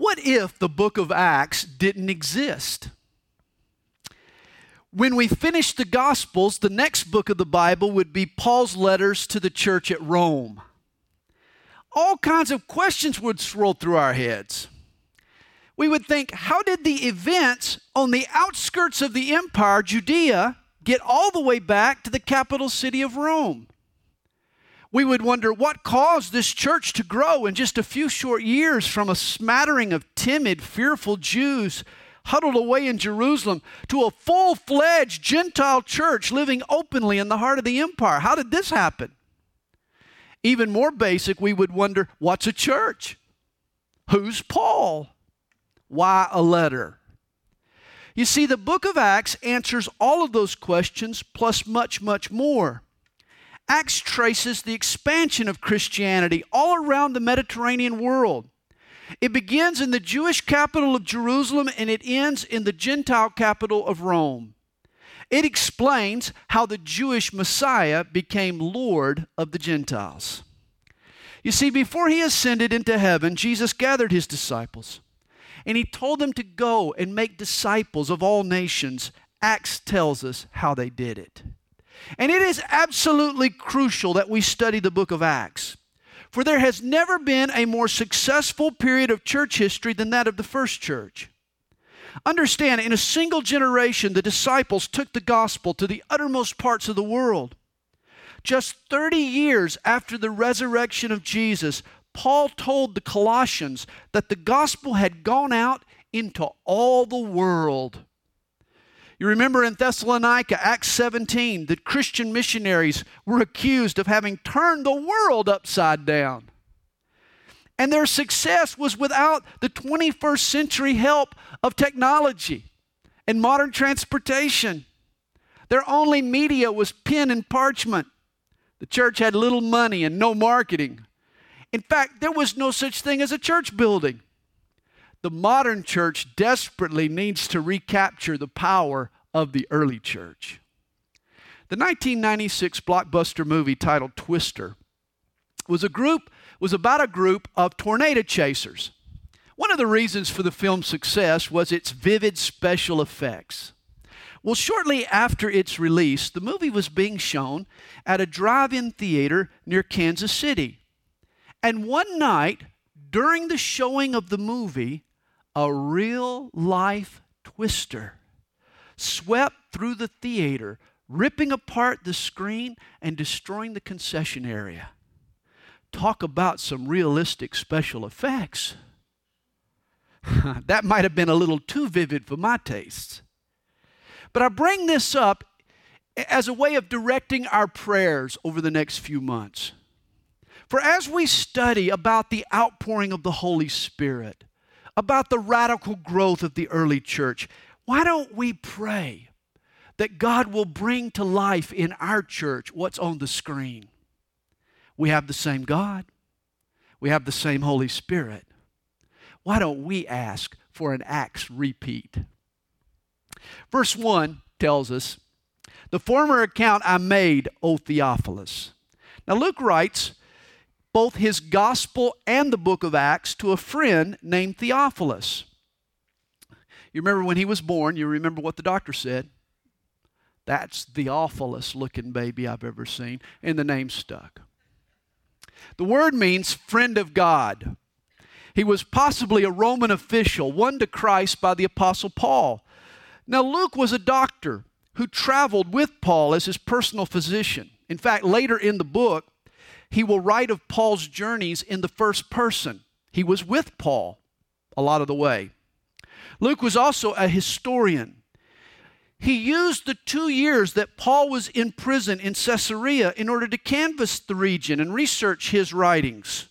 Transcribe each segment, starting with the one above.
What if the book of Acts didn't exist? When we finish the Gospels, the next book of the Bible would be Paul's letters to the church at Rome. All kinds of questions would swirl through our heads. We would think, how did the events on the outskirts of the empire, Judea, get all the way back to the capital city of Rome? We would wonder what caused this church to grow in just a few short years from a smattering of timid, fearful Jews huddled away in Jerusalem to a full fledged Gentile church living openly in the heart of the empire. How did this happen? Even more basic, we would wonder what's a church? Who's Paul? Why a letter? You see, the book of Acts answers all of those questions plus much, much more. Acts traces the expansion of Christianity all around the Mediterranean world. It begins in the Jewish capital of Jerusalem and it ends in the Gentile capital of Rome. It explains how the Jewish Messiah became Lord of the Gentiles. You see, before he ascended into heaven, Jesus gathered his disciples and he told them to go and make disciples of all nations. Acts tells us how they did it. And it is absolutely crucial that we study the book of Acts. For there has never been a more successful period of church history than that of the first church. Understand, in a single generation, the disciples took the gospel to the uttermost parts of the world. Just 30 years after the resurrection of Jesus, Paul told the Colossians that the gospel had gone out into all the world. You remember in Thessalonica, Acts 17, the Christian missionaries were accused of having turned the world upside down. And their success was without the 21st century help of technology and modern transportation. Their only media was pen and parchment. The church had little money and no marketing. In fact, there was no such thing as a church building. The modern church desperately needs to recapture the power of the early church. The 1996 blockbuster movie titled Twister was a group was about a group of tornado chasers. One of the reasons for the film's success was its vivid special effects. Well, shortly after its release, the movie was being shown at a drive in theater near Kansas City. And one night, during the showing of the movie, a real life twister swept through the theater, ripping apart the screen and destroying the concession area. Talk about some realistic special effects. that might have been a little too vivid for my tastes. But I bring this up as a way of directing our prayers over the next few months. For as we study about the outpouring of the Holy Spirit, about the radical growth of the early church, why don't we pray that God will bring to life in our church what's on the screen? We have the same God, we have the same Holy Spirit. Why don't we ask for an Acts repeat? Verse 1 tells us, The former account I made, O Theophilus. Now, Luke writes, both his gospel and the book of Acts to a friend named Theophilus. You remember when he was born, you remember what the doctor said? That's the awfulest looking baby I've ever seen, and the name stuck. The word means friend of God. He was possibly a Roman official, won to Christ by the Apostle Paul. Now, Luke was a doctor who traveled with Paul as his personal physician. In fact, later in the book, he will write of Paul's journeys in the first person. He was with Paul a lot of the way. Luke was also a historian. He used the two years that Paul was in prison in Caesarea in order to canvass the region and research his writings.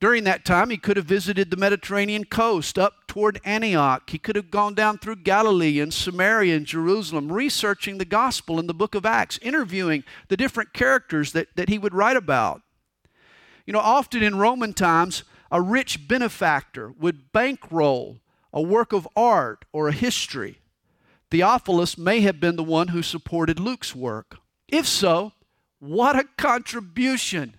During that time, he could have visited the Mediterranean coast up toward Antioch. He could have gone down through Galilee and Samaria and Jerusalem, researching the gospel in the book of Acts, interviewing the different characters that, that he would write about. You know, often in Roman times, a rich benefactor would bankroll a work of art or a history. Theophilus may have been the one who supported Luke's work. If so, what a contribution!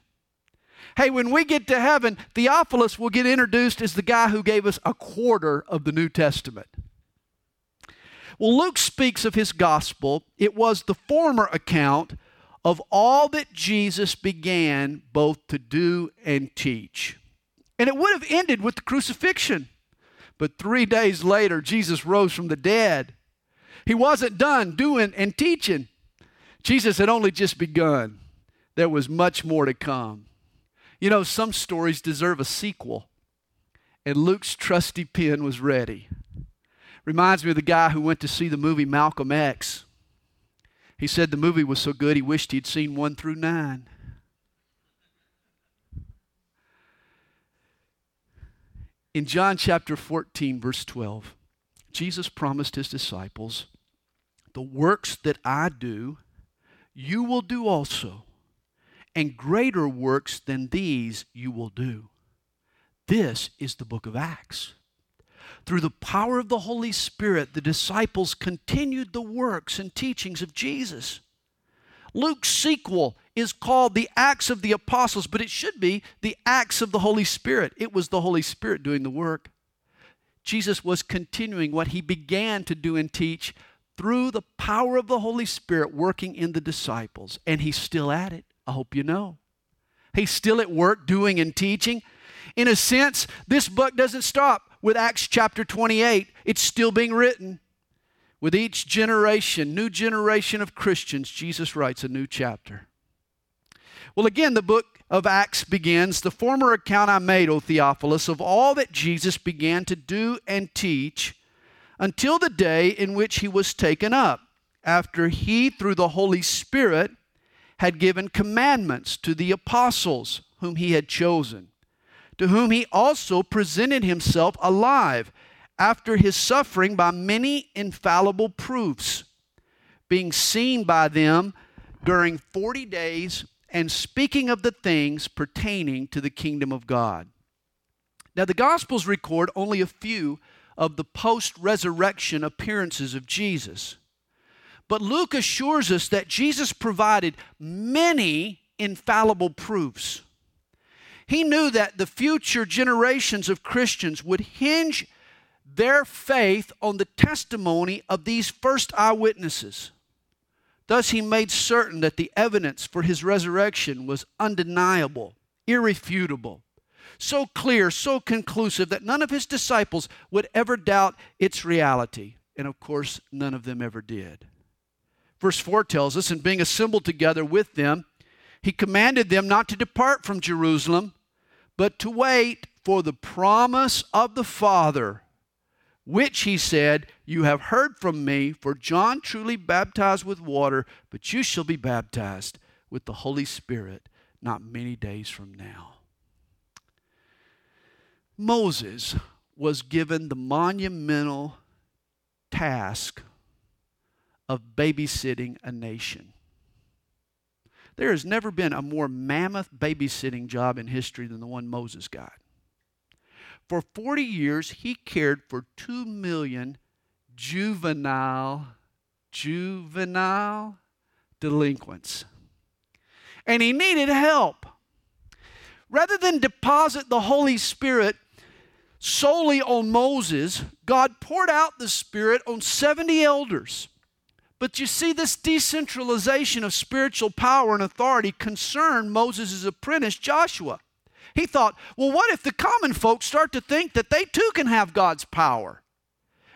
Hey, when we get to heaven, Theophilus will get introduced as the guy who gave us a quarter of the New Testament. Well, Luke speaks of his gospel. It was the former account of all that Jesus began both to do and teach. And it would have ended with the crucifixion. But three days later, Jesus rose from the dead. He wasn't done doing and teaching. Jesus had only just begun. There was much more to come. You know, some stories deserve a sequel, and Luke's trusty pen was ready. Reminds me of the guy who went to see the movie Malcolm X. He said the movie was so good he wished he'd seen one through nine. In John chapter 14, verse 12, Jesus promised his disciples, The works that I do, you will do also, and greater works than these you will do. This is the book of Acts. Through the power of the Holy Spirit, the disciples continued the works and teachings of Jesus. Luke's sequel is called the Acts of the Apostles, but it should be the Acts of the Holy Spirit. It was the Holy Spirit doing the work. Jesus was continuing what he began to do and teach through the power of the Holy Spirit working in the disciples, and he's still at it. I hope you know. He's still at work doing and teaching. In a sense, this book doesn't stop with Acts chapter 28, it's still being written. With each generation, new generation of Christians, Jesus writes a new chapter. Well, again, the book of Acts begins The former account I made, O Theophilus, of all that Jesus began to do and teach until the day in which he was taken up, after he, through the Holy Spirit, had given commandments to the apostles whom he had chosen to whom he also presented himself alive after his suffering by many infallible proofs, being seen by them during 40 days and speaking of the things pertaining to the kingdom of God. Now, the Gospels record only a few of the post resurrection appearances of Jesus. But Luke assures us that Jesus provided many infallible proofs. He knew that the future generations of Christians would hinge their faith on the testimony of these first eyewitnesses. Thus, he made certain that the evidence for his resurrection was undeniable, irrefutable, so clear, so conclusive that none of his disciples would ever doubt its reality. And of course, none of them ever did. Verse 4 tells us, and being assembled together with them, he commanded them not to depart from Jerusalem, but to wait for the promise of the Father, which he said, You have heard from me, for John truly baptized with water, but you shall be baptized with the Holy Spirit not many days from now. Moses was given the monumental task of babysitting a nation. There has never been a more mammoth babysitting job in history than the one Moses got. For 40 years, he cared for 2 million juvenile, juvenile delinquents. And he needed help. Rather than deposit the Holy Spirit solely on Moses, God poured out the Spirit on 70 elders but you see, this decentralization of spiritual power and authority concerned Moses' apprentice, Joshua. He thought, well, what if the common folks start to think that they too can have God's power?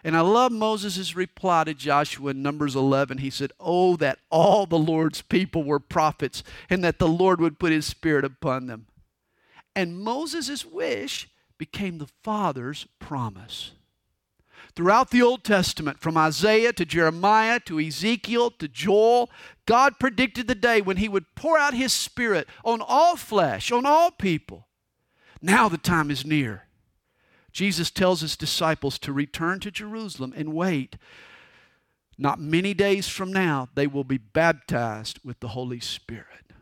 And I love Moses' reply to Joshua in Numbers 11. He said, Oh, that all the Lord's people were prophets and that the Lord would put his spirit upon them. And Moses' wish became the Father's promise. Throughout the Old Testament, from Isaiah to Jeremiah to Ezekiel to Joel, God predicted the day when He would pour out His Spirit on all flesh, on all people. Now the time is near. Jesus tells His disciples to return to Jerusalem and wait. Not many days from now, they will be baptized with the Holy Spirit.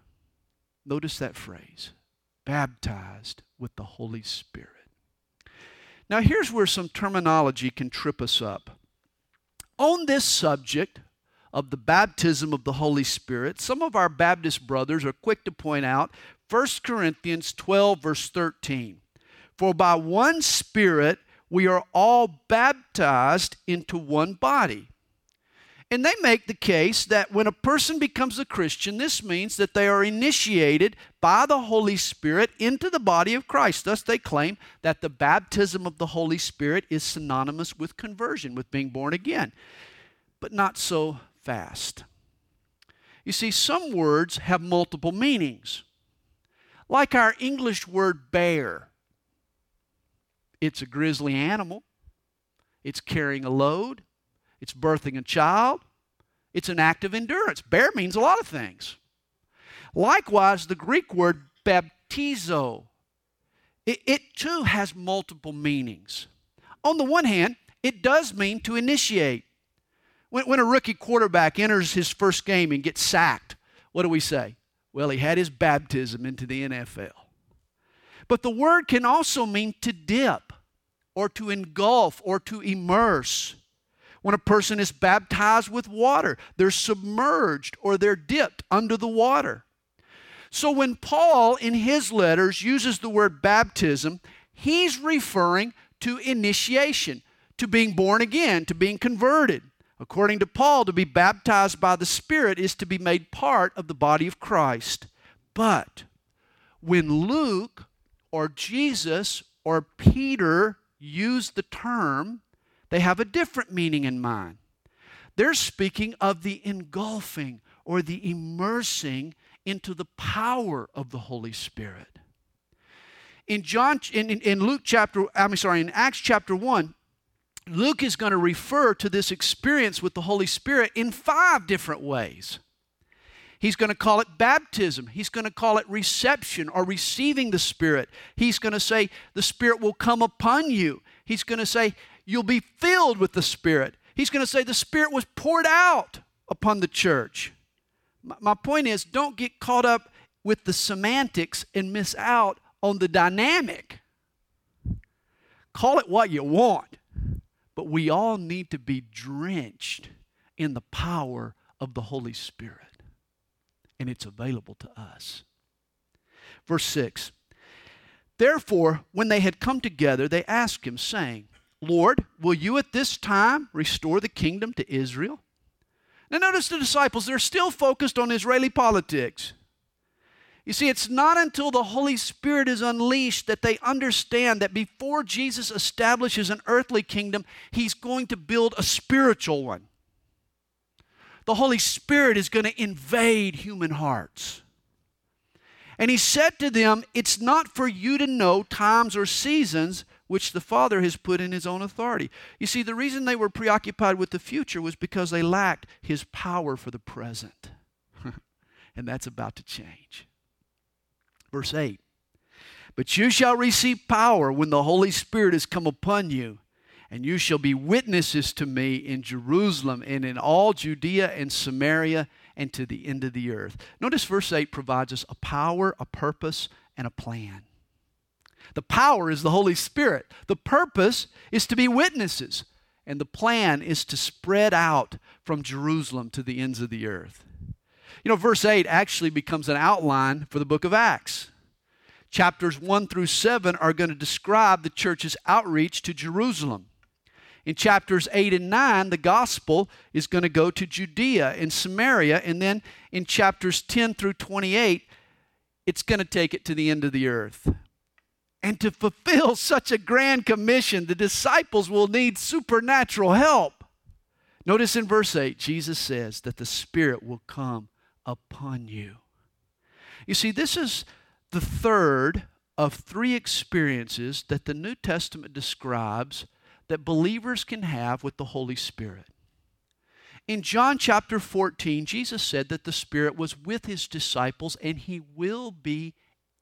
Notice that phrase baptized with the Holy Spirit. Now, here's where some terminology can trip us up. On this subject of the baptism of the Holy Spirit, some of our Baptist brothers are quick to point out 1 Corinthians 12, verse 13. For by one Spirit we are all baptized into one body. And they make the case that when a person becomes a Christian, this means that they are initiated by the Holy Spirit into the body of Christ. Thus, they claim that the baptism of the Holy Spirit is synonymous with conversion, with being born again. But not so fast. You see, some words have multiple meanings. Like our English word bear, it's a grizzly animal, it's carrying a load, it's birthing a child, it's an act of endurance. Bear means a lot of things. Likewise, the Greek word baptizo, it, it too has multiple meanings. On the one hand, it does mean to initiate. When, when a rookie quarterback enters his first game and gets sacked, what do we say? Well, he had his baptism into the NFL. But the word can also mean to dip or to engulf or to immerse. When a person is baptized with water, they're submerged or they're dipped under the water. So when Paul in his letters uses the word baptism, he's referring to initiation, to being born again, to being converted. According to Paul, to be baptized by the Spirit is to be made part of the body of Christ. But when Luke or Jesus or Peter use the term, they have a different meaning in mind. They're speaking of the engulfing or the immersing into the power of the Holy Spirit. In John in, in, Luke chapter, I'm sorry, in Acts chapter 1, Luke is going to refer to this experience with the Holy Spirit in five different ways. He's going to call it baptism. He's going to call it reception or receiving the Spirit. He's going to say the Spirit will come upon you. He's going to say you'll be filled with the Spirit. He's going to say the Spirit was poured out upon the church. My point is, don't get caught up with the semantics and miss out on the dynamic. Call it what you want. But we all need to be drenched in the power of the Holy Spirit. And it's available to us. Verse 6 Therefore, when they had come together, they asked him, saying, Lord, will you at this time restore the kingdom to Israel? Now, notice the disciples, they're still focused on Israeli politics. You see, it's not until the Holy Spirit is unleashed that they understand that before Jesus establishes an earthly kingdom, he's going to build a spiritual one. The Holy Spirit is going to invade human hearts. And he said to them, It's not for you to know times or seasons which the Father has put in his own authority. You see, the reason they were preoccupied with the future was because they lacked his power for the present. and that's about to change. Verse 8 But you shall receive power when the Holy Spirit has come upon you, and you shall be witnesses to me in Jerusalem and in all Judea and Samaria and to the end of the earth. Notice verse 8 provides us a power, a purpose, and a plan. The power is the Holy Spirit. The purpose is to be witnesses. And the plan is to spread out from Jerusalem to the ends of the earth. You know, verse 8 actually becomes an outline for the book of Acts. Chapters 1 through 7 are going to describe the church's outreach to Jerusalem. In chapters 8 and 9, the gospel is going to go to Judea and Samaria. And then in chapters 10 through 28, it's going to take it to the end of the earth. And to fulfill such a grand commission, the disciples will need supernatural help. Notice in verse 8, Jesus says that the Spirit will come upon you. You see, this is the third of three experiences that the New Testament describes that believers can have with the Holy Spirit. In John chapter 14, Jesus said that the Spirit was with his disciples and he will be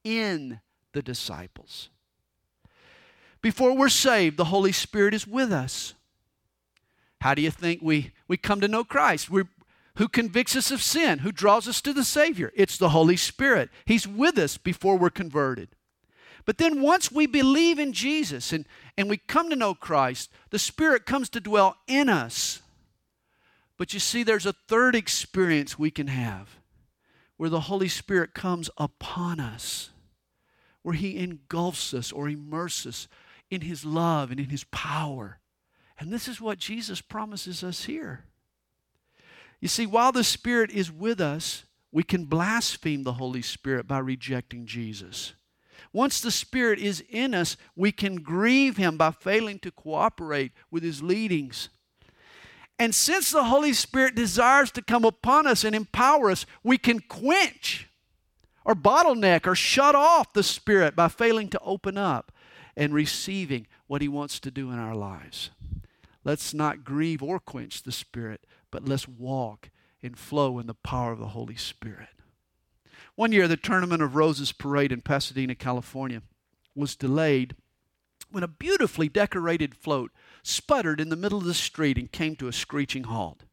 in the disciples. Before we're saved, the Holy Spirit is with us. How do you think we, we come to know Christ? we who convicts us of sin? Who draws us to the Savior? It's the Holy Spirit. He's with us before we're converted. But then once we believe in Jesus and, and we come to know Christ, the Spirit comes to dwell in us. But you see, there's a third experience we can have where the Holy Spirit comes upon us, where He engulfs us or immerses us in His love and in His power. And this is what Jesus promises us here. You see, while the Spirit is with us, we can blaspheme the Holy Spirit by rejecting Jesus. Once the Spirit is in us, we can grieve Him by failing to cooperate with His leadings. And since the Holy Spirit desires to come upon us and empower us, we can quench or bottleneck or shut off the Spirit by failing to open up and receiving what He wants to do in our lives. Let's not grieve or quench the Spirit, but let's walk and flow in the power of the Holy Spirit. One year, the Tournament of Roses parade in Pasadena, California, was delayed when a beautifully decorated float sputtered in the middle of the street and came to a screeching halt,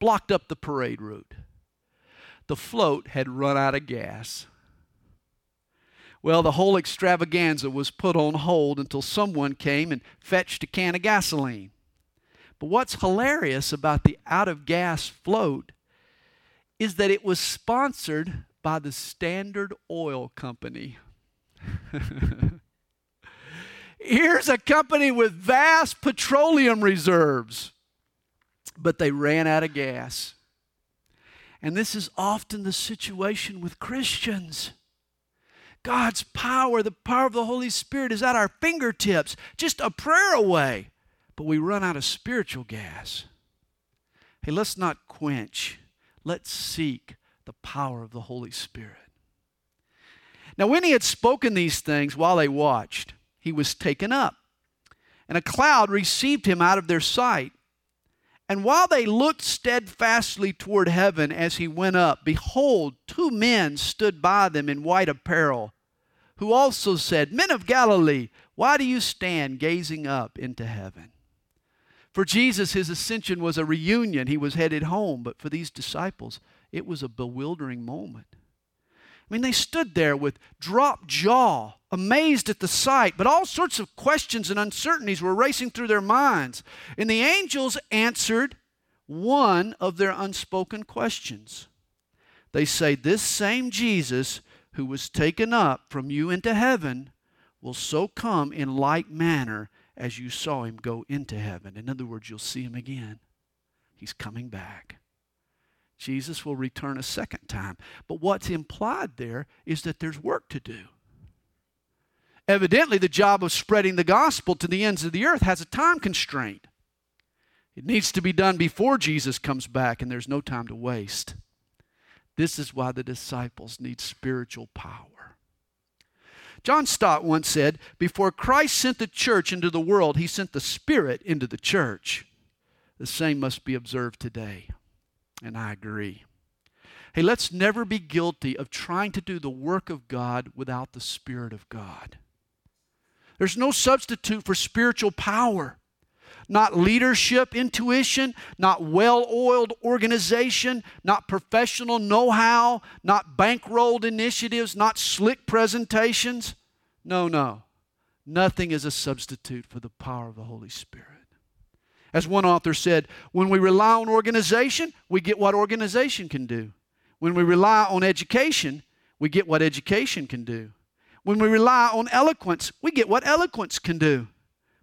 blocked up the parade route. The float had run out of gas. Well, the whole extravaganza was put on hold until someone came and fetched a can of gasoline. But what's hilarious about the out of gas float is that it was sponsored by the Standard Oil Company. Here's a company with vast petroleum reserves, but they ran out of gas. And this is often the situation with Christians. God's power, the power of the Holy Spirit, is at our fingertips, just a prayer away. But we run out of spiritual gas. Hey, let's not quench, let's seek the power of the Holy Spirit. Now, when he had spoken these things while they watched, he was taken up, and a cloud received him out of their sight. And while they looked steadfastly toward heaven as he went up, behold, two men stood by them in white apparel, who also said, Men of Galilee, why do you stand gazing up into heaven? For Jesus, his ascension was a reunion. He was headed home, but for these disciples, it was a bewildering moment. I mean, they stood there with dropped jaw, amazed at the sight, but all sorts of questions and uncertainties were racing through their minds. And the angels answered one of their unspoken questions. They say, This same Jesus who was taken up from you into heaven will so come in like manner as you saw him go into heaven. In other words, you'll see him again. He's coming back. Jesus will return a second time. But what's implied there is that there's work to do. Evidently, the job of spreading the gospel to the ends of the earth has a time constraint. It needs to be done before Jesus comes back, and there's no time to waste. This is why the disciples need spiritual power. John Stott once said, Before Christ sent the church into the world, he sent the Spirit into the church. The same must be observed today. And I agree. Hey, let's never be guilty of trying to do the work of God without the Spirit of God. There's no substitute for spiritual power. Not leadership intuition, not well oiled organization, not professional know how, not bankrolled initiatives, not slick presentations. No, no. Nothing is a substitute for the power of the Holy Spirit. As one author said, when we rely on organization, we get what organization can do. When we rely on education, we get what education can do. When we rely on eloquence, we get what eloquence can do.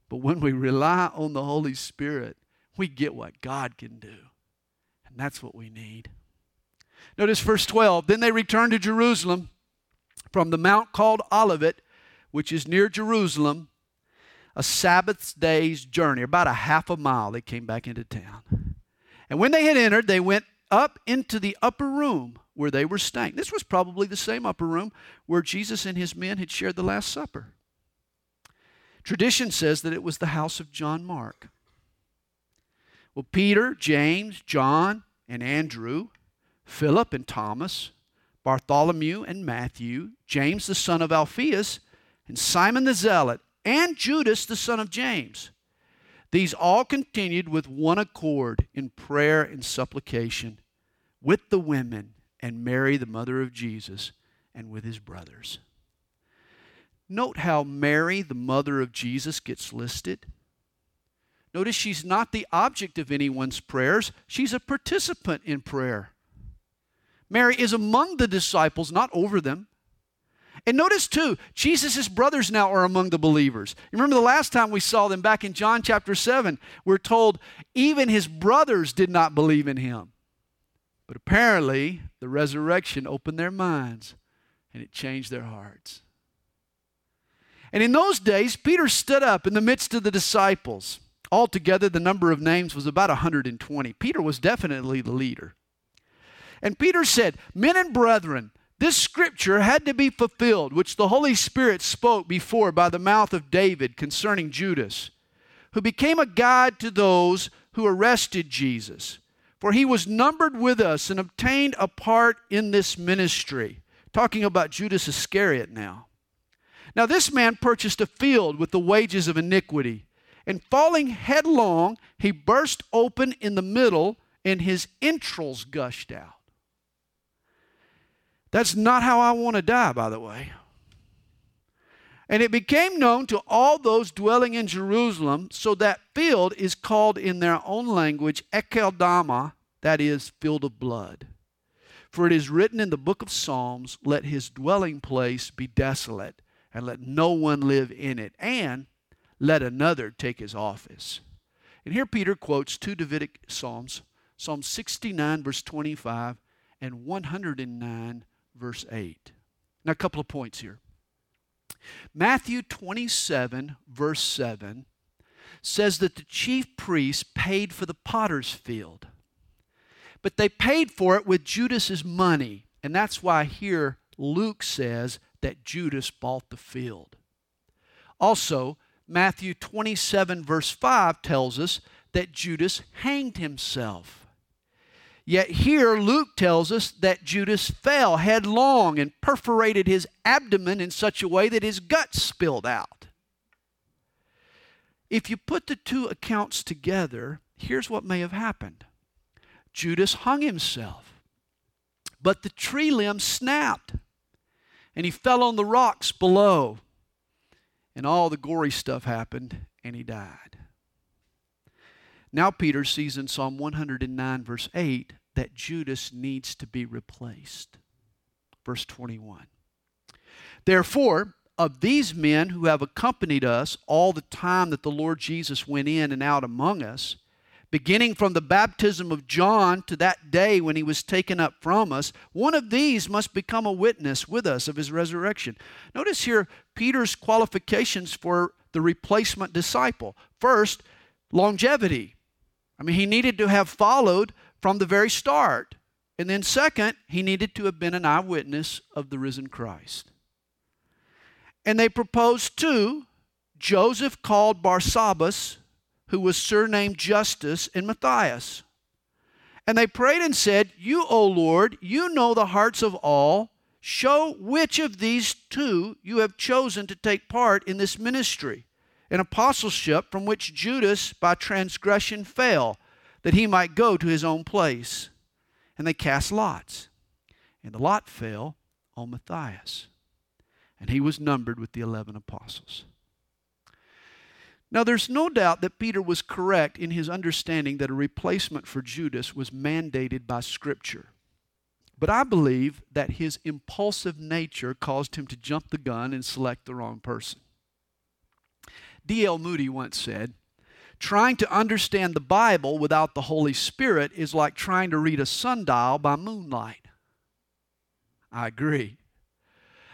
But when we rely on the Holy Spirit, we get what God can do. And that's what we need. Notice verse 12. Then they returned to Jerusalem from the mount called Olivet, which is near Jerusalem, a Sabbath day's journey, about a half a mile, they came back into town. And when they had entered, they went up into the upper room where they were staying. This was probably the same upper room where Jesus and his men had shared the Last Supper. Tradition says that it was the house of John Mark. Well, Peter, James, John, and Andrew, Philip and Thomas, Bartholomew and Matthew, James the son of Alphaeus, and Simon the Zealot, and Judas, the son of James. These all continued with one accord in prayer and supplication with the women and Mary, the mother of Jesus, and with his brothers. Note how Mary, the mother of Jesus, gets listed. Notice she's not the object of anyone's prayers, she's a participant in prayer. Mary is among the disciples, not over them. And notice too, Jesus' brothers now are among the believers. You remember the last time we saw them back in John chapter 7, we're told even his brothers did not believe in him. But apparently, the resurrection opened their minds and it changed their hearts. And in those days, Peter stood up in the midst of the disciples. Altogether, the number of names was about 120. Peter was definitely the leader. And Peter said, Men and brethren, this scripture had to be fulfilled, which the Holy Spirit spoke before by the mouth of David concerning Judas, who became a guide to those who arrested Jesus. For he was numbered with us and obtained a part in this ministry. Talking about Judas Iscariot now. Now, this man purchased a field with the wages of iniquity, and falling headlong, he burst open in the middle, and his entrails gushed out. That's not how I want to die, by the way. And it became known to all those dwelling in Jerusalem, so that field is called in their own language Akeldama, that is, field of blood. For it is written in the book of Psalms, Let his dwelling place be desolate, and let no one live in it, and let another take his office. And here Peter quotes two Davidic Psalms Psalm 69, verse 25, and 109, verse 8. Now, a couple of points here. Matthew 27, verse 7 says that the chief priests paid for the potter's field, but they paid for it with Judas's money. And that's why here Luke says that Judas bought the field. Also, Matthew 27, verse 5 tells us that Judas hanged himself. Yet here Luke tells us that Judas fell headlong and perforated his abdomen in such a way that his guts spilled out. If you put the two accounts together, here's what may have happened Judas hung himself, but the tree limb snapped and he fell on the rocks below, and all the gory stuff happened, and he died. Now, Peter sees in Psalm 109, verse 8, that Judas needs to be replaced. Verse 21. Therefore, of these men who have accompanied us all the time that the Lord Jesus went in and out among us, beginning from the baptism of John to that day when he was taken up from us, one of these must become a witness with us of his resurrection. Notice here Peter's qualifications for the replacement disciple. First, longevity. I mean, he needed to have followed from the very start. And then, second, he needed to have been an eyewitness of the risen Christ. And they proposed two Joseph called Barsabbas, who was surnamed Justus, and Matthias. And they prayed and said, You, O Lord, you know the hearts of all. Show which of these two you have chosen to take part in this ministry, an apostleship from which Judas by transgression fell that he might go to his own place. And they cast lots. And the lot fell on Matthias. And he was numbered with the eleven apostles. Now, there's no doubt that Peter was correct in his understanding that a replacement for Judas was mandated by Scripture. But I believe that his impulsive nature caused him to jump the gun and select the wrong person. D.L. Moody once said, Trying to understand the Bible without the Holy Spirit is like trying to read a sundial by moonlight. I agree.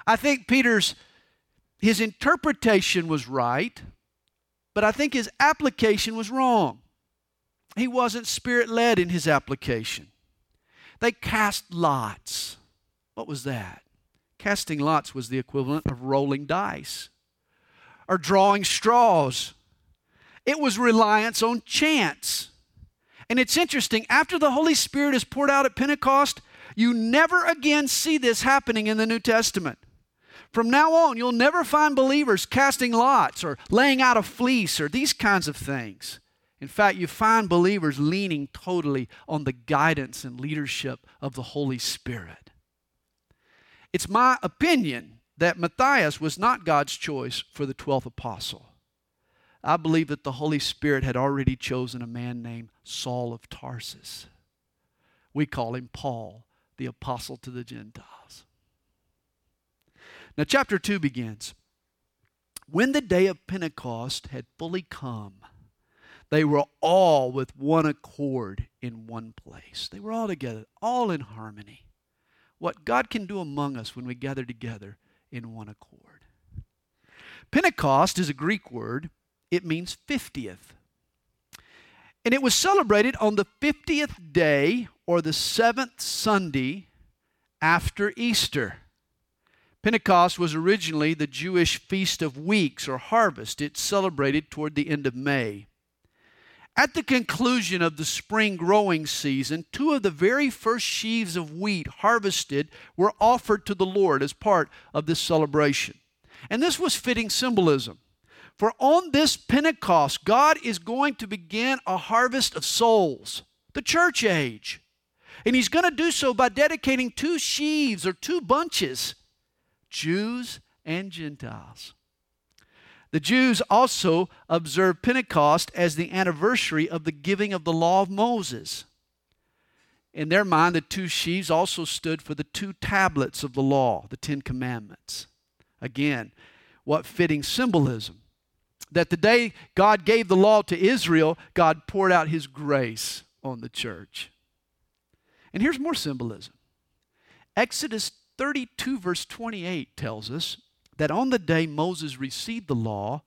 I think Peter's his interpretation was right, but I think his application was wrong. He wasn't spirit led in his application. They cast lots. What was that? Casting lots was the equivalent of rolling dice or drawing straws. It was reliance on chance. And it's interesting, after the Holy Spirit is poured out at Pentecost, you never again see this happening in the New Testament. From now on, you'll never find believers casting lots or laying out a fleece or these kinds of things. In fact, you find believers leaning totally on the guidance and leadership of the Holy Spirit. It's my opinion that Matthias was not God's choice for the 12th apostle. I believe that the Holy Spirit had already chosen a man named Saul of Tarsus. We call him Paul, the apostle to the Gentiles. Now, chapter 2 begins. When the day of Pentecost had fully come, they were all with one accord in one place. They were all together, all in harmony. What God can do among us when we gather together in one accord. Pentecost is a Greek word, it means 50th. And it was celebrated on the 50th day or the seventh Sunday after Easter. Pentecost was originally the Jewish Feast of Weeks or harvest. It's celebrated toward the end of May. At the conclusion of the spring growing season, two of the very first sheaves of wheat harvested were offered to the Lord as part of this celebration. And this was fitting symbolism. For on this Pentecost, God is going to begin a harvest of souls, the church age. And He's going to do so by dedicating two sheaves or two bunches Jews and Gentiles. The Jews also observed Pentecost as the anniversary of the giving of the law of Moses. In their mind, the two sheaves also stood for the two tablets of the law, the Ten Commandments. Again, what fitting symbolism that the day God gave the law to Israel, God poured out his grace on the church. And here's more symbolism Exodus 32, verse 28 tells us that on the day Moses received the law,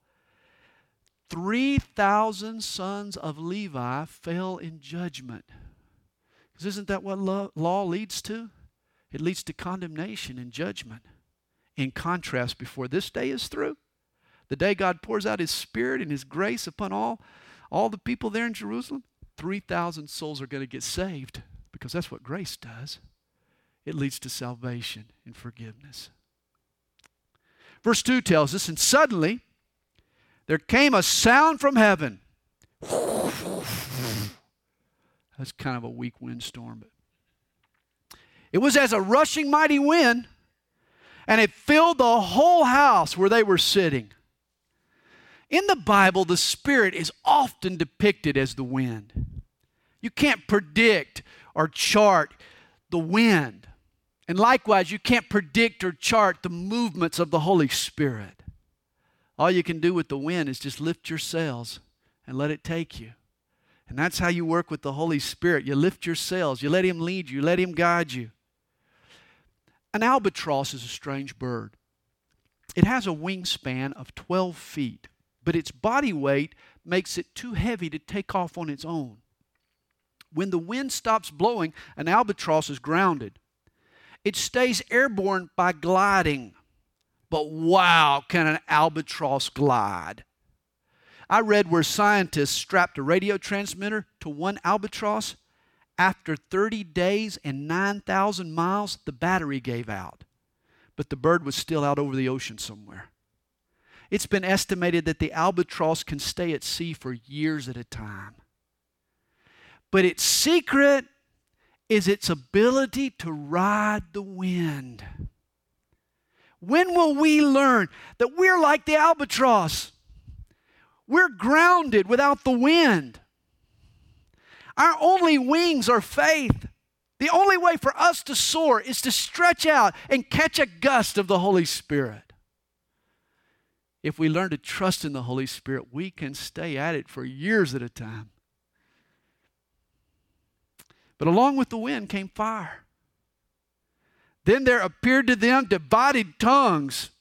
3,000 sons of Levi fell in judgment. Because isn't that what law leads to? It leads to condemnation and judgment. In contrast, before this day is through, the day God pours out his spirit and his grace upon all, all the people there in Jerusalem, 3,000 souls are going to get saved because that's what grace does. It leads to salvation and forgiveness. Verse 2 tells us, and suddenly there came a sound from heaven. That's kind of a weak windstorm, but it was as a rushing mighty wind, and it filled the whole house where they were sitting. In the Bible, the Spirit is often depicted as the wind. You can't predict or chart the wind. And likewise, you can't predict or chart the movements of the Holy Spirit. All you can do with the wind is just lift your sails and let it take you. And that's how you work with the Holy Spirit. You lift your sails, you let Him lead you, let Him guide you. An albatross is a strange bird. It has a wingspan of 12 feet but its body weight makes it too heavy to take off on its own. When the wind stops blowing, an albatross is grounded. It stays airborne by gliding. But wow, can an albatross glide? I read where scientists strapped a radio transmitter to one albatross. After 30 days and 9,000 miles, the battery gave out. But the bird was still out over the ocean somewhere. It's been estimated that the albatross can stay at sea for years at a time. But its secret is its ability to ride the wind. When will we learn that we're like the albatross? We're grounded without the wind. Our only wings are faith. The only way for us to soar is to stretch out and catch a gust of the Holy Spirit if we learn to trust in the Holy Spirit, we can stay at it for years at a time. But along with the wind came fire. Then there appeared to them divided tongues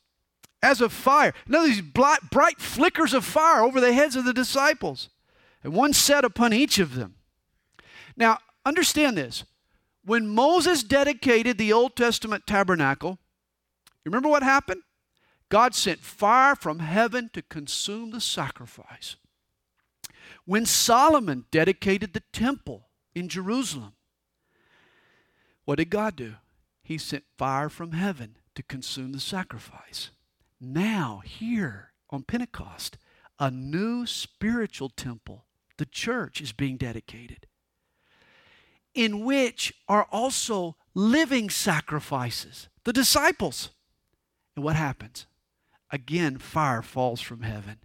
as of fire. Now, these bright, flickers of fire over the heads of the disciples. And one sat upon each of them. Now, understand this. When Moses dedicated the Old Testament tabernacle, remember what happened? God sent fire from heaven to consume the sacrifice. When Solomon dedicated the temple in Jerusalem, what did God do? He sent fire from heaven to consume the sacrifice. Now, here on Pentecost, a new spiritual temple, the church, is being dedicated, in which are also living sacrifices, the disciples. And what happens? Again fire falls from heaven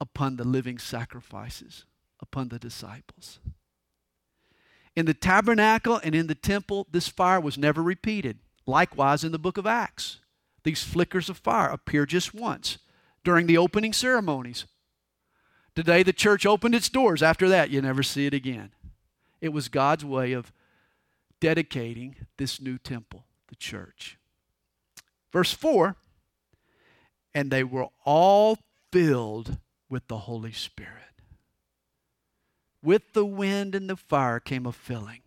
upon the living sacrifices, upon the disciples. In the tabernacle and in the temple, this fire was never repeated. Likewise, in the book of Acts, these flickers of fire appear just once during the opening ceremonies. Today, the church opened its doors. After that, you never see it again. It was God's way of dedicating this new temple, the church. Verse 4 And they were all filled with the Holy Spirit. With the wind and the fire came a filling.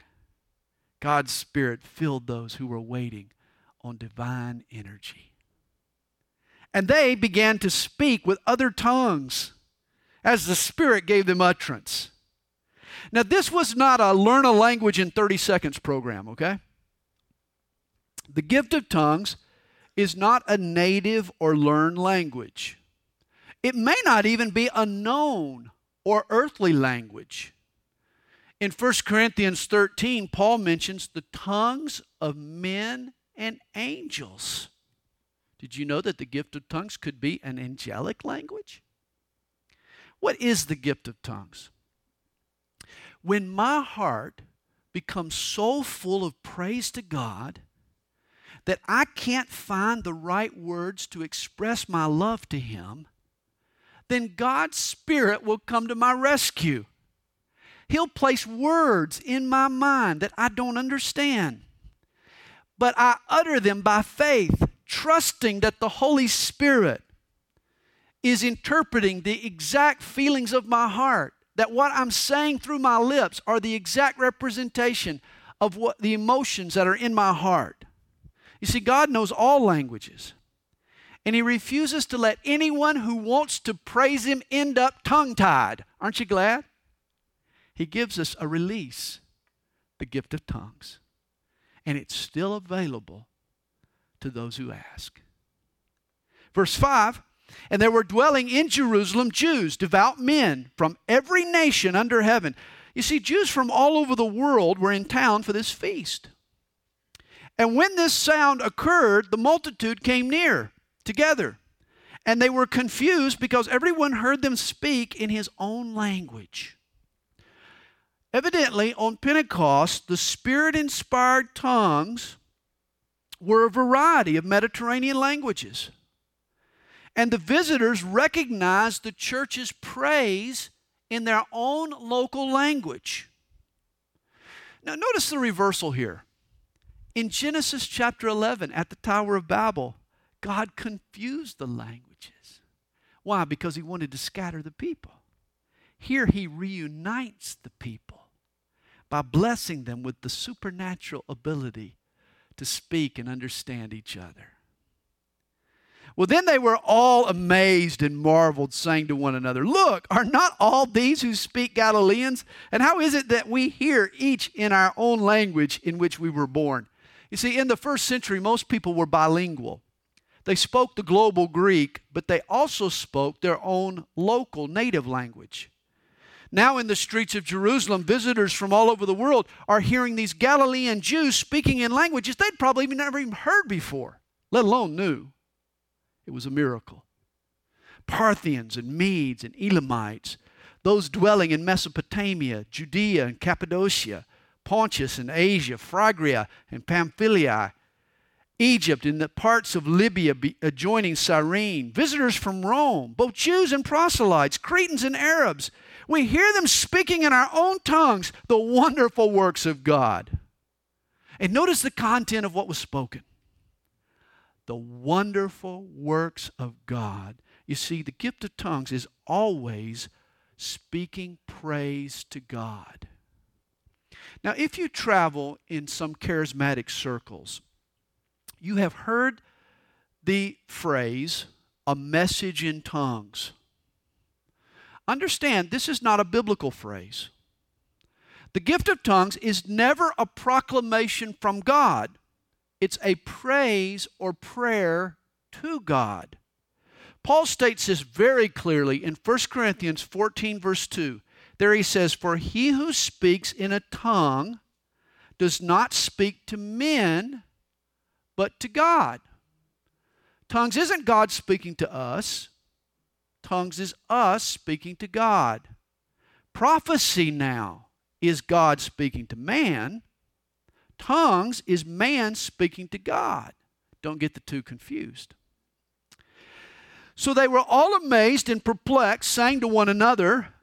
God's Spirit filled those who were waiting on divine energy. And they began to speak with other tongues as the Spirit gave them utterance. Now, this was not a learn a language in 30 seconds program, okay? The gift of tongues is not a native or learned language. It may not even be a known or earthly language. In 1 Corinthians 13, Paul mentions the tongues of men and angels. Did you know that the gift of tongues could be an angelic language? What is the gift of tongues? When my heart becomes so full of praise to God that I can't find the right words to express my love to Him, then God's Spirit will come to my rescue. He'll place words in my mind that I don't understand. But I utter them by faith, trusting that the Holy Spirit is interpreting the exact feelings of my heart that what I'm saying through my lips are the exact representation of what the emotions that are in my heart. You see, God knows all languages. And he refuses to let anyone who wants to praise him end up tongue tied. Aren't you glad? He gives us a release, the gift of tongues. And it's still available to those who ask. Verse 5 and there were dwelling in Jerusalem Jews, devout men from every nation under heaven. You see, Jews from all over the world were in town for this feast. And when this sound occurred, the multitude came near together. And they were confused because everyone heard them speak in his own language. Evidently, on Pentecost, the Spirit inspired tongues were a variety of Mediterranean languages. And the visitors recognized the church's praise in their own local language. Now, notice the reversal here. In Genesis chapter 11, at the Tower of Babel, God confused the languages. Why? Because he wanted to scatter the people. Here, he reunites the people by blessing them with the supernatural ability to speak and understand each other. Well, then they were all amazed and marveled, saying to one another, Look, are not all these who speak Galileans? And how is it that we hear each in our own language in which we were born? You see, in the first century, most people were bilingual. They spoke the global Greek, but they also spoke their own local native language. Now, in the streets of Jerusalem, visitors from all over the world are hearing these Galilean Jews speaking in languages they'd probably never even heard before, let alone knew. It was a miracle. Parthians and Medes and Elamites, those dwelling in Mesopotamia, Judea and Cappadocia, Pontus and Asia, Phrygia and Pamphylia, Egypt and the parts of Libya adjoining Cyrene, visitors from Rome, both Jews and proselytes, Cretans and Arabs. We hear them speaking in our own tongues the wonderful works of God. And notice the content of what was spoken the wonderful works of God. You see, the gift of tongues is always speaking praise to God. Now, if you travel in some charismatic circles, you have heard the phrase, a message in tongues. Understand, this is not a biblical phrase. The gift of tongues is never a proclamation from God. It's a praise or prayer to God. Paul states this very clearly in 1 Corinthians 14, verse 2. There he says, For he who speaks in a tongue does not speak to men, but to God. Tongues isn't God speaking to us, tongues is us speaking to God. Prophecy now is God speaking to man, tongues is man speaking to God. Don't get the two confused. So they were all amazed and perplexed, saying to one another,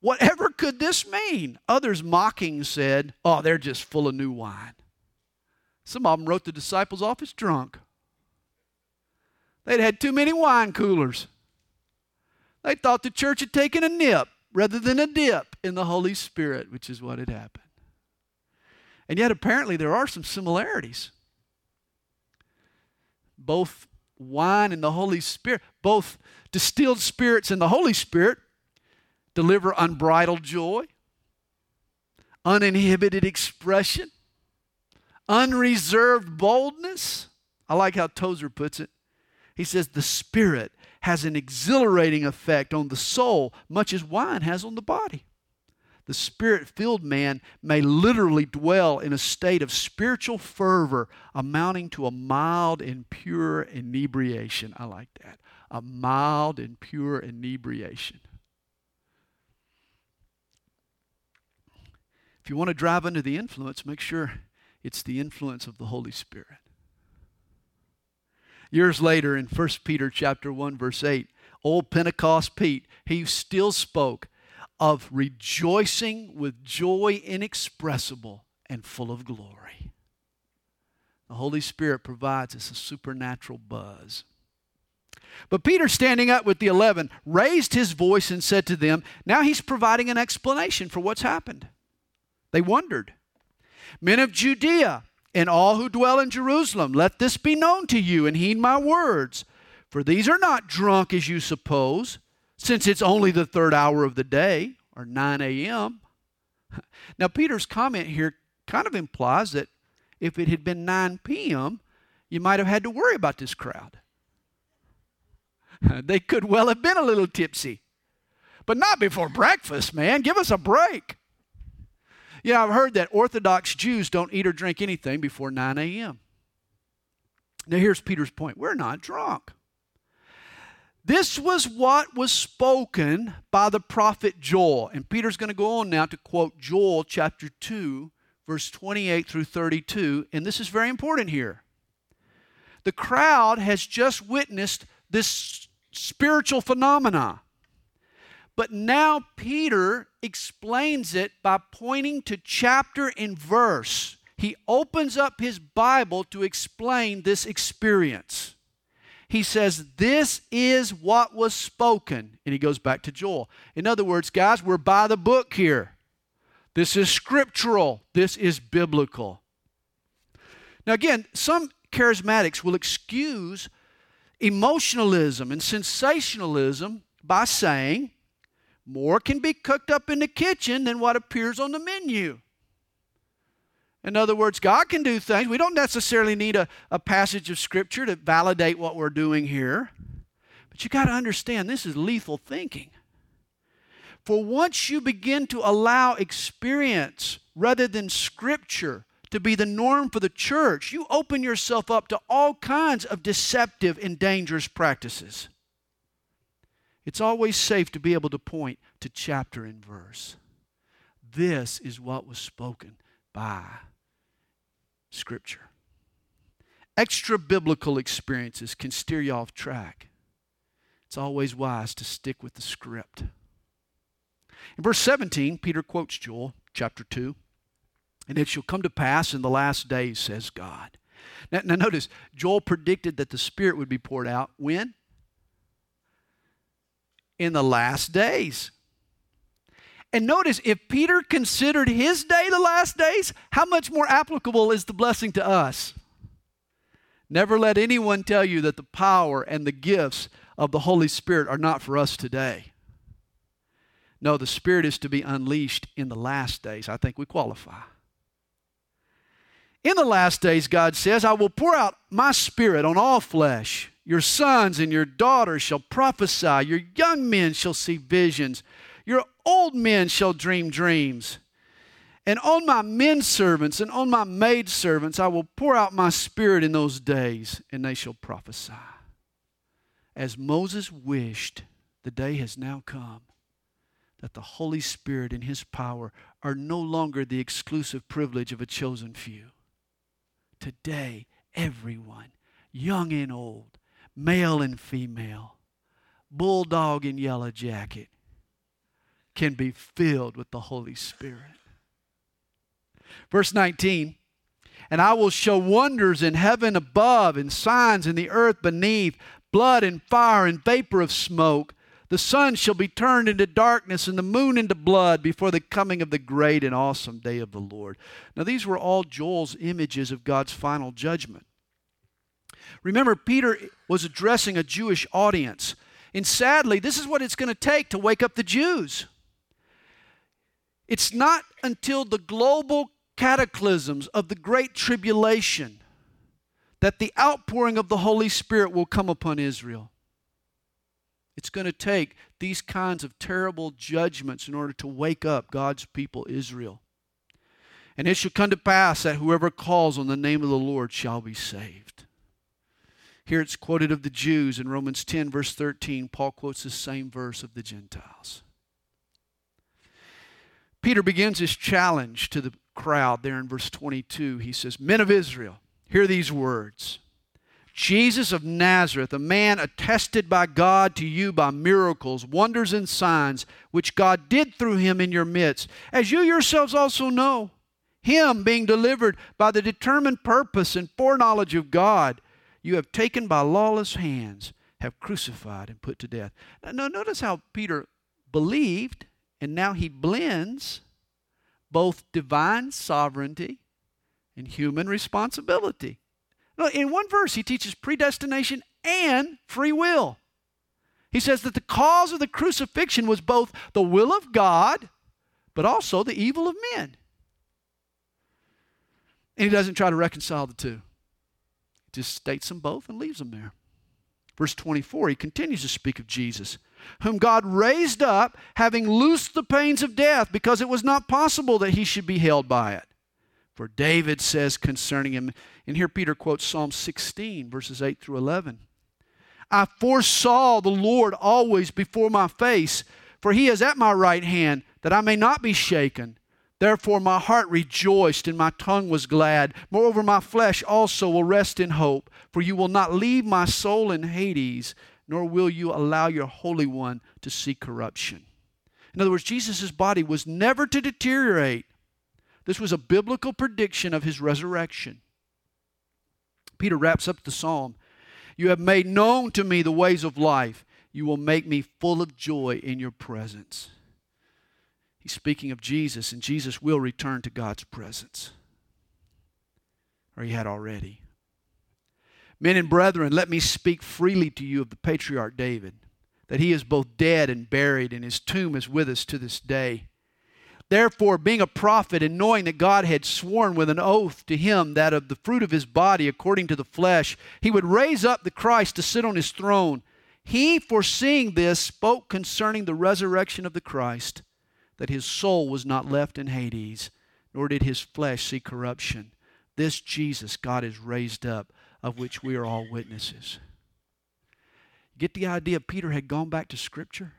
Whatever could this mean? Others mocking said, Oh, they're just full of new wine. Some of them wrote the disciples off as drunk. They'd had too many wine coolers. They thought the church had taken a nip rather than a dip in the Holy Spirit, which is what had happened. And yet, apparently, there are some similarities. Both wine and the Holy Spirit, both distilled spirits and the Holy Spirit, deliver unbridled joy, uninhibited expression, unreserved boldness. I like how Tozer puts it. He says, The Spirit has an exhilarating effect on the soul, much as wine has on the body. The spirit filled man may literally dwell in a state of spiritual fervor amounting to a mild and pure inebriation. I like that. A mild and pure inebriation. If you want to drive under the influence, make sure it's the influence of the Holy Spirit. Years later in 1 Peter chapter 1 verse 8, old Pentecost Pete, he still spoke of rejoicing with joy inexpressible and full of glory. The Holy Spirit provides us a supernatural buzz. But Peter, standing up with the eleven, raised his voice and said to them, Now he's providing an explanation for what's happened. They wondered. Men of Judea and all who dwell in Jerusalem, let this be known to you and heed my words. For these are not drunk as you suppose, since it's only the third hour of the day, or 9 a.m. Now, Peter's comment here kind of implies that if it had been 9 p.m., you might have had to worry about this crowd. They could well have been a little tipsy, but not before breakfast, man. Give us a break. Know, I've heard that Orthodox Jews don't eat or drink anything before 9 a.m. Now, here's Peter's point we're not drunk. This was what was spoken by the prophet Joel. And Peter's going to go on now to quote Joel chapter 2, verse 28 through 32. And this is very important here. The crowd has just witnessed this spiritual phenomena. But now Peter explains it by pointing to chapter and verse. He opens up his Bible to explain this experience. He says, This is what was spoken. And he goes back to Joel. In other words, guys, we're by the book here. This is scriptural, this is biblical. Now, again, some charismatics will excuse emotionalism and sensationalism by saying, more can be cooked up in the kitchen than what appears on the menu. In other words, God can do things. We don't necessarily need a, a passage of Scripture to validate what we're doing here. But you got to understand this is lethal thinking. For once you begin to allow experience rather than Scripture to be the norm for the church, you open yourself up to all kinds of deceptive and dangerous practices. It's always safe to be able to point to chapter and verse. This is what was spoken by Scripture. Extra biblical experiences can steer you off track. It's always wise to stick with the script. In verse 17, Peter quotes Joel chapter 2. And it shall come to pass in the last days, says God. Now, now notice, Joel predicted that the Spirit would be poured out when? In the last days. And notice, if Peter considered his day the last days, how much more applicable is the blessing to us? Never let anyone tell you that the power and the gifts of the Holy Spirit are not for us today. No, the Spirit is to be unleashed in the last days. I think we qualify. In the last days, God says, I will pour out my Spirit on all flesh. Your sons and your daughters shall prophesy. Your young men shall see visions. Your old men shall dream dreams. And on my men servants and on my maid servants I will pour out my spirit in those days, and they shall prophesy. As Moses wished, the day has now come. that the Holy Spirit and His power are no longer the exclusive privilege of a chosen few. Today, everyone, young and old, male and female, bulldog and yellow jacket, can be filled with the Holy Spirit. Verse 19 And I will show wonders in heaven above and signs in the earth beneath, blood and fire and vapor of smoke. The sun shall be turned into darkness and the moon into blood before the coming of the great and awesome day of the Lord. Now, these were all Joel's images of God's final judgment. Remember, Peter was addressing a Jewish audience. And sadly, this is what it's going to take to wake up the Jews. It's not until the global cataclysms of the Great Tribulation that the outpouring of the Holy Spirit will come upon Israel. It's going to take these kinds of terrible judgments in order to wake up God's people, Israel. And it shall come to pass that whoever calls on the name of the Lord shall be saved. Here it's quoted of the Jews in Romans 10, verse 13. Paul quotes the same verse of the Gentiles. Peter begins his challenge to the crowd there in verse 22. He says, Men of Israel, hear these words. Jesus of Nazareth, a man attested by God to you by miracles, wonders, and signs, which God did through him in your midst, as you yourselves also know. Him being delivered by the determined purpose and foreknowledge of God, you have taken by lawless hands, have crucified and put to death. Now, notice how Peter believed, and now he blends both divine sovereignty and human responsibility. In one verse, he teaches predestination and free will. He says that the cause of the crucifixion was both the will of God, but also the evil of men. And he doesn't try to reconcile the two, he just states them both and leaves them there. Verse 24, he continues to speak of Jesus, whom God raised up, having loosed the pains of death, because it was not possible that he should be held by it. For David says concerning him, and here Peter quotes Psalm 16, verses 8 through 11. I foresaw the Lord always before my face, for he is at my right hand, that I may not be shaken. Therefore my heart rejoiced and my tongue was glad. Moreover, my flesh also will rest in hope, for you will not leave my soul in Hades, nor will you allow your Holy One to see corruption. In other words, Jesus' body was never to deteriorate this was a biblical prediction of his resurrection. Peter wraps up the psalm You have made known to me the ways of life. You will make me full of joy in your presence. He's speaking of Jesus, and Jesus will return to God's presence. Or he had already. Men and brethren, let me speak freely to you of the patriarch David, that he is both dead and buried, and his tomb is with us to this day. Therefore, being a prophet and knowing that God had sworn with an oath to him that of the fruit of his body, according to the flesh, he would raise up the Christ to sit on his throne, he, foreseeing this, spoke concerning the resurrection of the Christ, that his soul was not left in Hades, nor did his flesh see corruption. This Jesus God has raised up, of which we are all witnesses. Get the idea Peter had gone back to Scripture?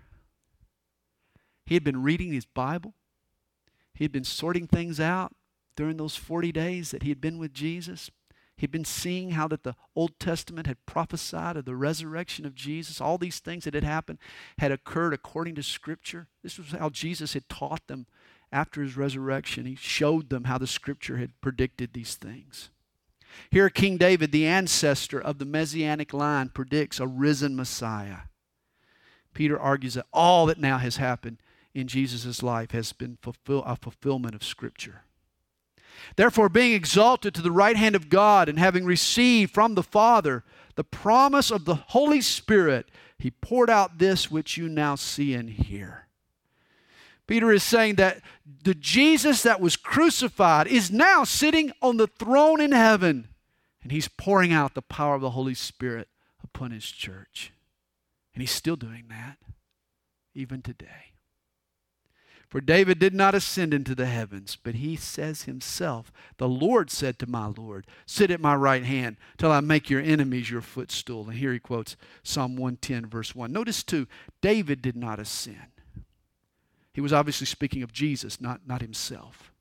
He had been reading his Bible. He had been sorting things out during those 40 days that he had been with Jesus. He'd been seeing how that the Old Testament had prophesied of the resurrection of Jesus. All these things that had happened had occurred according to Scripture. This was how Jesus had taught them after his resurrection. He showed them how the Scripture had predicted these things. Here, King David, the ancestor of the Messianic line, predicts a risen Messiah. Peter argues that all that now has happened in Jesus' life has been fulfill, a fulfillment of Scripture. Therefore, being exalted to the right hand of God and having received from the Father the promise of the Holy Spirit, he poured out this which you now see and hear. Peter is saying that the Jesus that was crucified is now sitting on the throne in heaven, and he's pouring out the power of the Holy Spirit upon his church. And he's still doing that even today. For David did not ascend into the heavens, but he says himself, The Lord said to my Lord, Sit at my right hand till I make your enemies your footstool. And here he quotes Psalm 110, verse 1. Notice too, David did not ascend. He was obviously speaking of Jesus, not, not himself.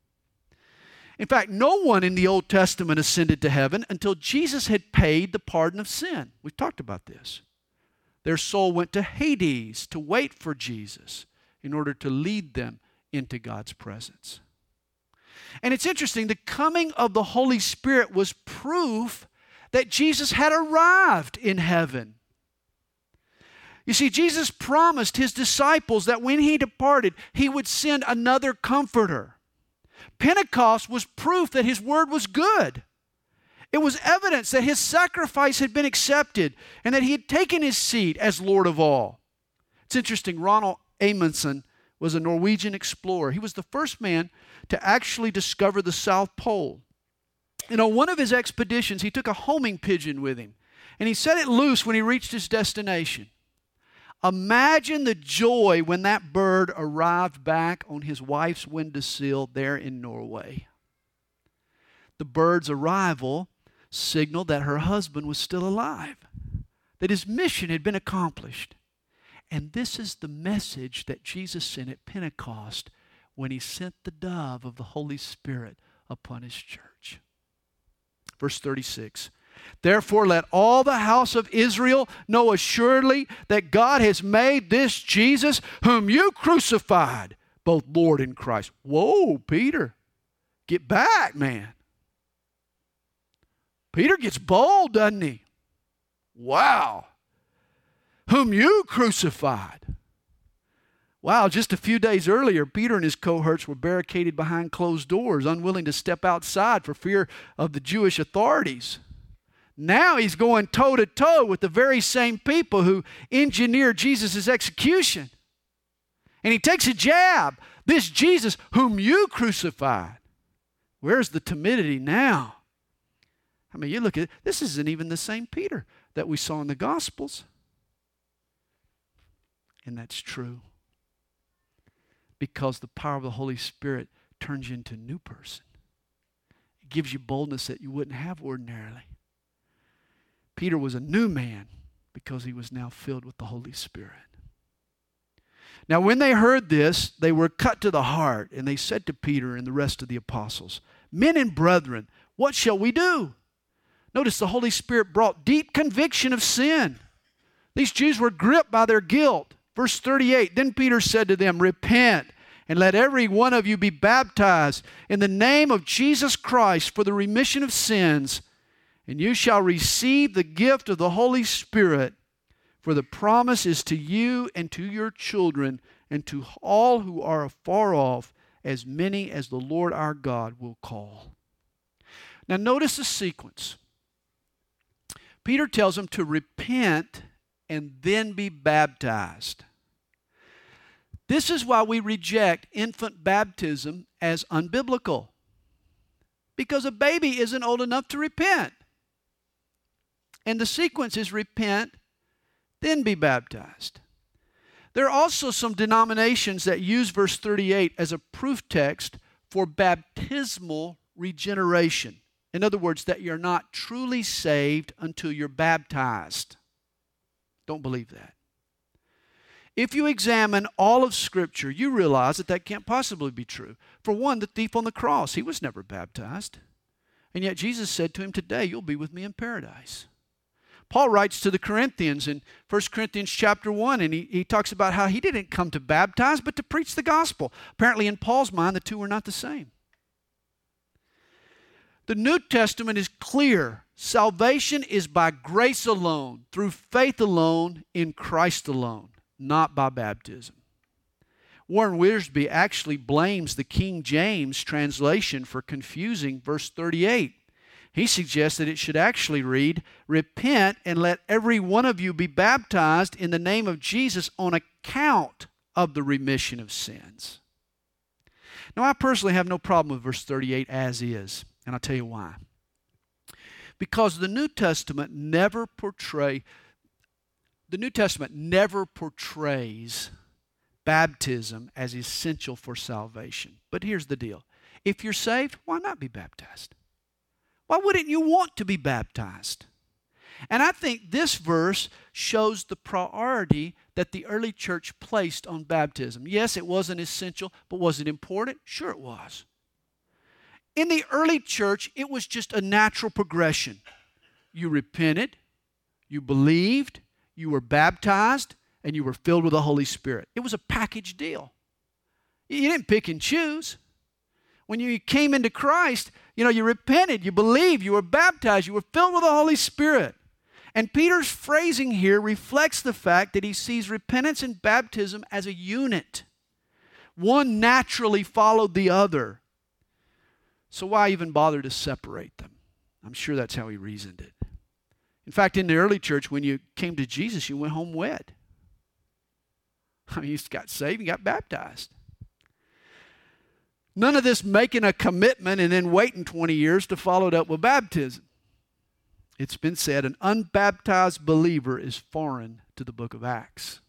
In fact, no one in the Old Testament ascended to heaven until Jesus had paid the pardon of sin. We've talked about this. Their soul went to Hades to wait for Jesus in order to lead them into God's presence. And it's interesting, the coming of the Holy Spirit was proof that Jesus had arrived in heaven. You see, Jesus promised his disciples that when he departed, he would send another comforter. Pentecost was proof that his word was good. It was evidence that his sacrifice had been accepted and that he had taken his seat as Lord of all. It's interesting, Ronald Amundsen was a Norwegian explorer. He was the first man to actually discover the South Pole. And on one of his expeditions, he took a homing pigeon with him and he set it loose when he reached his destination. Imagine the joy when that bird arrived back on his wife's windowsill there in Norway. The bird's arrival signaled that her husband was still alive, that his mission had been accomplished. And this is the message that Jesus sent at Pentecost when he sent the dove of the Holy Spirit upon his church. Verse 36 Therefore, let all the house of Israel know assuredly that God has made this Jesus, whom you crucified, both Lord and Christ. Whoa, Peter, get back, man. Peter gets bold, doesn't he? Wow. Whom you crucified. Wow, just a few days earlier, Peter and his cohorts were barricaded behind closed doors, unwilling to step outside for fear of the Jewish authorities. Now he's going toe to toe with the very same people who engineered Jesus' execution. And he takes a jab. This Jesus, whom you crucified. Where's the timidity now? I mean, you look at this isn't even the same Peter that we saw in the Gospels. And that's true because the power of the Holy Spirit turns you into a new person. It gives you boldness that you wouldn't have ordinarily. Peter was a new man because he was now filled with the Holy Spirit. Now, when they heard this, they were cut to the heart, and they said to Peter and the rest of the apostles, Men and brethren, what shall we do? Notice the Holy Spirit brought deep conviction of sin. These Jews were gripped by their guilt. Verse 38 Then Peter said to them, Repent and let every one of you be baptized in the name of Jesus Christ for the remission of sins, and you shall receive the gift of the Holy Spirit. For the promise is to you and to your children and to all who are afar off, as many as the Lord our God will call. Now, notice the sequence. Peter tells them to repent and then be baptized. This is why we reject infant baptism as unbiblical. Because a baby isn't old enough to repent. And the sequence is repent, then be baptized. There are also some denominations that use verse 38 as a proof text for baptismal regeneration. In other words, that you're not truly saved until you're baptized. Don't believe that. If you examine all of Scripture, you realize that that can't possibly be true. For one, the thief on the cross, he was never baptized. And yet Jesus said to him, Today you'll be with me in paradise. Paul writes to the Corinthians in 1 Corinthians chapter 1, and he, he talks about how he didn't come to baptize, but to preach the gospel. Apparently, in Paul's mind, the two were not the same. The New Testament is clear. Salvation is by grace alone, through faith alone, in Christ alone not by baptism. Warren Wiersbe actually blames the King James translation for confusing verse 38. He suggests that it should actually read, Repent and let every one of you be baptized in the name of Jesus on account of the remission of sins. Now, I personally have no problem with verse 38 as is, and I'll tell you why. Because the New Testament never portray the New Testament never portrays baptism as essential for salvation. But here's the deal if you're saved, why not be baptized? Why wouldn't you want to be baptized? And I think this verse shows the priority that the early church placed on baptism. Yes, it wasn't essential, but was it important? Sure, it was. In the early church, it was just a natural progression. You repented, you believed, you were baptized, and you were filled with the Holy Spirit. It was a package deal. You didn't pick and choose. When you came into Christ, you know, you repented, you believed, you were baptized, you were filled with the Holy Spirit. And Peter's phrasing here reflects the fact that he sees repentance and baptism as a unit. One naturally followed the other. So why even bother to separate them? I'm sure that's how he reasoned it. In fact, in the early church, when you came to Jesus, you went home wet. I mean, you got saved and got baptized. None of this making a commitment and then waiting 20 years to follow it up with baptism. It's been said an unbaptized believer is foreign to the book of Acts.